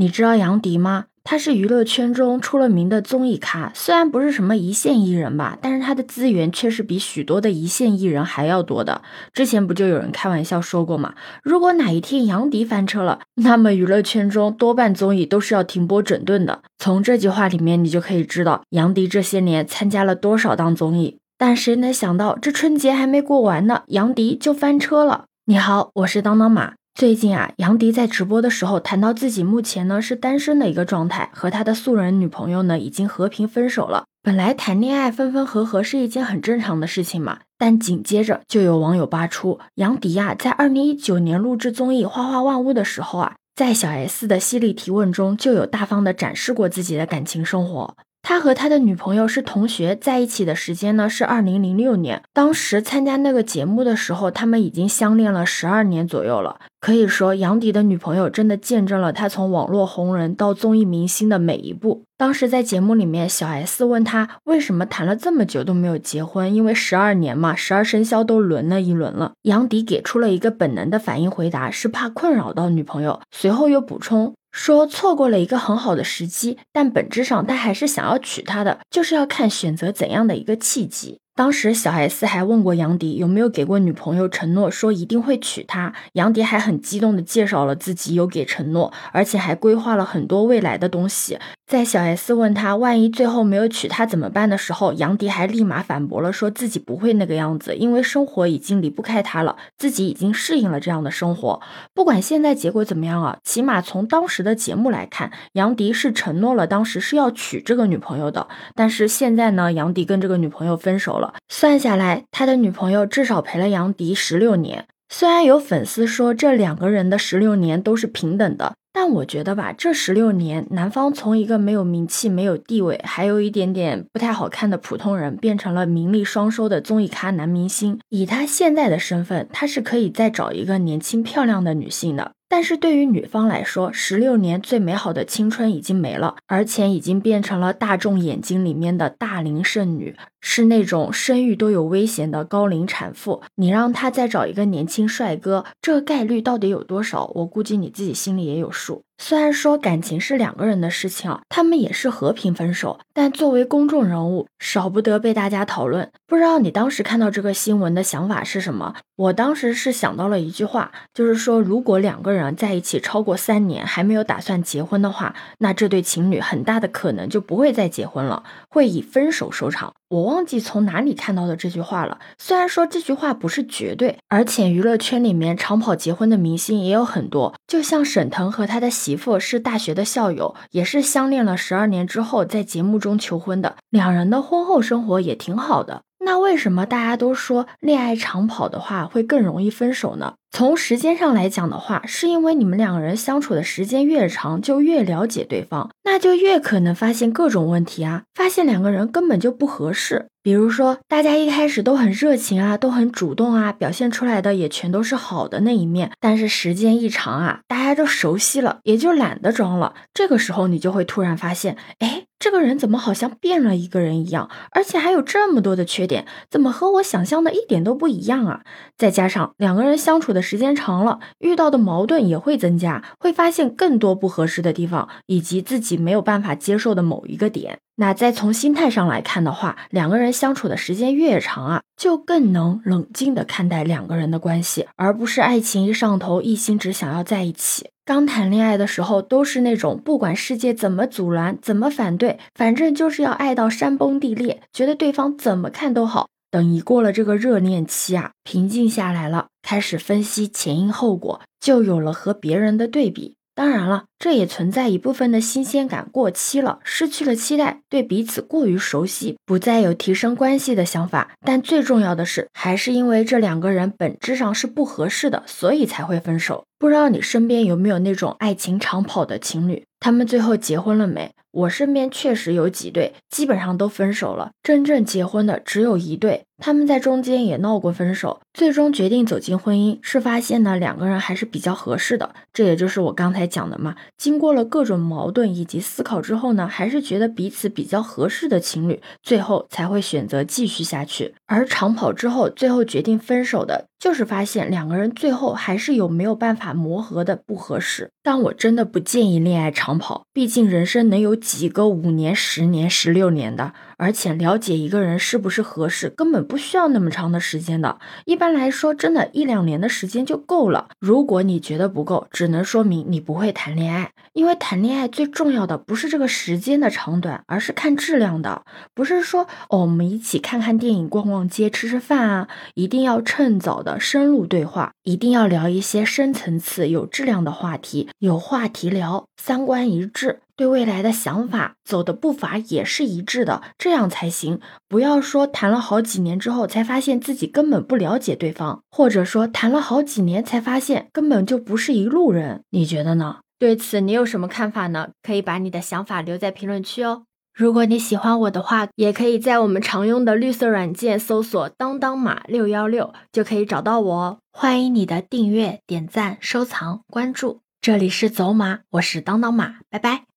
你知道杨迪吗？他是娱乐圈中出了名的综艺咖，虽然不是什么一线艺人吧，但是他的资源却是比许多的一线艺人还要多的。之前不就有人开玩笑说过吗？如果哪一天杨迪翻车了，那么娱乐圈中多半综艺都是要停播整顿的。从这句话里面，你就可以知道杨迪这些年参加了多少档综艺。但谁能想到，这春节还没过完呢，杨迪就翻车了。你好，我是当当马。最近啊，杨迪在直播的时候谈到自己目前呢是单身的一个状态，和他的素人女朋友呢已经和平分手了。本来谈恋爱分分合合是一件很正常的事情嘛，但紧接着就有网友扒出，杨迪呀在二零一九年录制综艺《花花万物》的时候啊，在小 S 的犀利提问中就有大方的展示过自己的感情生活。他和他的女朋友是同学，在一起的时间呢是二零零六年。当时参加那个节目的时候，他们已经相恋了十二年左右了。可以说，杨迪的女朋友真的见证了他从网络红人到综艺明星的每一步。当时在节目里面，小 S 问他为什么谈了这么久都没有结婚，因为十二年嘛，十二生肖都轮了一轮了。杨迪给出了一个本能的反应回答，是怕困扰到女朋友。随后又补充。说错过了一个很好的时机，但本质上他还是想要娶她的，就是要看选择怎样的一个契机。当时小 S 还问过杨迪有没有给过女朋友承诺，说一定会娶她。杨迪还很激动的介绍了自己有给承诺，而且还规划了很多未来的东西。在小 S 问他万一最后没有娶她怎么办的时候，杨迪还立马反驳了，说自己不会那个样子，因为生活已经离不开她了，自己已经适应了这样的生活。不管现在结果怎么样啊，起码从当时的节目来看，杨迪是承诺了当时是要娶这个女朋友的。但是现在呢，杨迪跟这个女朋友分手了算下来，他的女朋友至少陪了杨迪十六年。虽然有粉丝说这两个人的十六年都是平等的，但我觉得吧，这十六年，男方从一个没有名气、没有地位，还有一点点不太好看的普通人，变成了名利双收的综艺咖男明星。以他现在的身份，他是可以再找一个年轻漂亮的女性的。但是对于女方来说，十六年最美好的青春已经没了，而且已经变成了大众眼睛里面的大龄剩女，是那种生育都有危险的高龄产妇。你让她再找一个年轻帅哥，这个概率到底有多少？我估计你自己心里也有数。虽然说感情是两个人的事情啊，他们也是和平分手，但作为公众人物，少不得被大家讨论。不知道你当时看到这个新闻的想法是什么？我当时是想到了一句话，就是说，如果两个人在一起超过三年还没有打算结婚的话，那这对情侣很大的可能就不会再结婚了，会以分手收场。我忘记从哪里看到的这句话了。虽然说这句话不是绝对，而且娱乐圈里面长跑结婚的明星也有很多，就像沈腾和他的媳妇是大学的校友，也是相恋了十二年之后在节目中求婚的，两人的婚后生活也挺好的。那为什么大家都说恋爱长跑的话会更容易分手呢？从时间上来讲的话，是因为你们两个人相处的时间越长，就越了解对方，那就越可能发现各种问题啊，发现两个人根本就不合适。比如说，大家一开始都很热情啊，都很主动啊，表现出来的也全都是好的那一面，但是时间一长啊，大家都熟悉了，也就懒得装了。这个时候，你就会突然发现，哎。这个人怎么好像变了一个人一样，而且还有这么多的缺点，怎么和我想象的一点都不一样啊？再加上两个人相处的时间长了，遇到的矛盾也会增加，会发现更多不合适的地方，以及自己没有办法接受的某一个点。那再从心态上来看的话，两个人相处的时间越长啊，就更能冷静的看待两个人的关系，而不是爱情一上头，一心只想要在一起。刚谈恋爱的时候，都是那种不管世界怎么阻拦、怎么反对，反正就是要爱到山崩地裂，觉得对方怎么看都好。等一过了这个热恋期啊，平静下来了，开始分析前因后果，就有了和别人的对比。当然了，这也存在一部分的新鲜感过期了，失去了期待，对彼此过于熟悉，不再有提升关系的想法。但最重要的是，还是因为这两个人本质上是不合适的，所以才会分手。不知道你身边有没有那种爱情长跑的情侣？他们最后结婚了没？我身边确实有几对，基本上都分手了，真正结婚的只有一对。他们在中间也闹过分手，最终决定走进婚姻，是发现呢两个人还是比较合适的。这也就是我刚才讲的嘛。经过了各种矛盾以及思考之后呢，还是觉得彼此比较合适的情侣，最后才会选择继续下去。而长跑之后，最后决定分手的，就是发现两个人最后还是有没有办法磨合的不合适。但我真的不建议恋爱长跑，毕竟人生能有几个五年、十年、十六年的？而且了解一个人是不是合适，根本不需要那么长的时间的。一般来说，真的一两年的时间就够了。如果你觉得不够，只能说明你不会谈恋爱。因为谈恋爱最重要的不是这个时间的长短，而是看质量的。不是说哦，我们一起看看电影、逛逛街、吃吃饭啊，一定要趁早的深入对话，一定要聊一些深层次、有质量的话题，有话题聊，三观一致。对未来的想法走的步伐也是一致的，这样才行。不要说谈了好几年之后才发现自己根本不了解对方，或者说谈了好几年才发现根本就不是一路人。你觉得呢？对此你有什么看法呢？可以把你的想法留在评论区哦。如果你喜欢我的话，也可以在我们常用的绿色软件搜索“当当马六幺六”就可以找到我哦。欢迎你的订阅、点赞、收藏、关注。这里是走马，我是当当马，拜拜。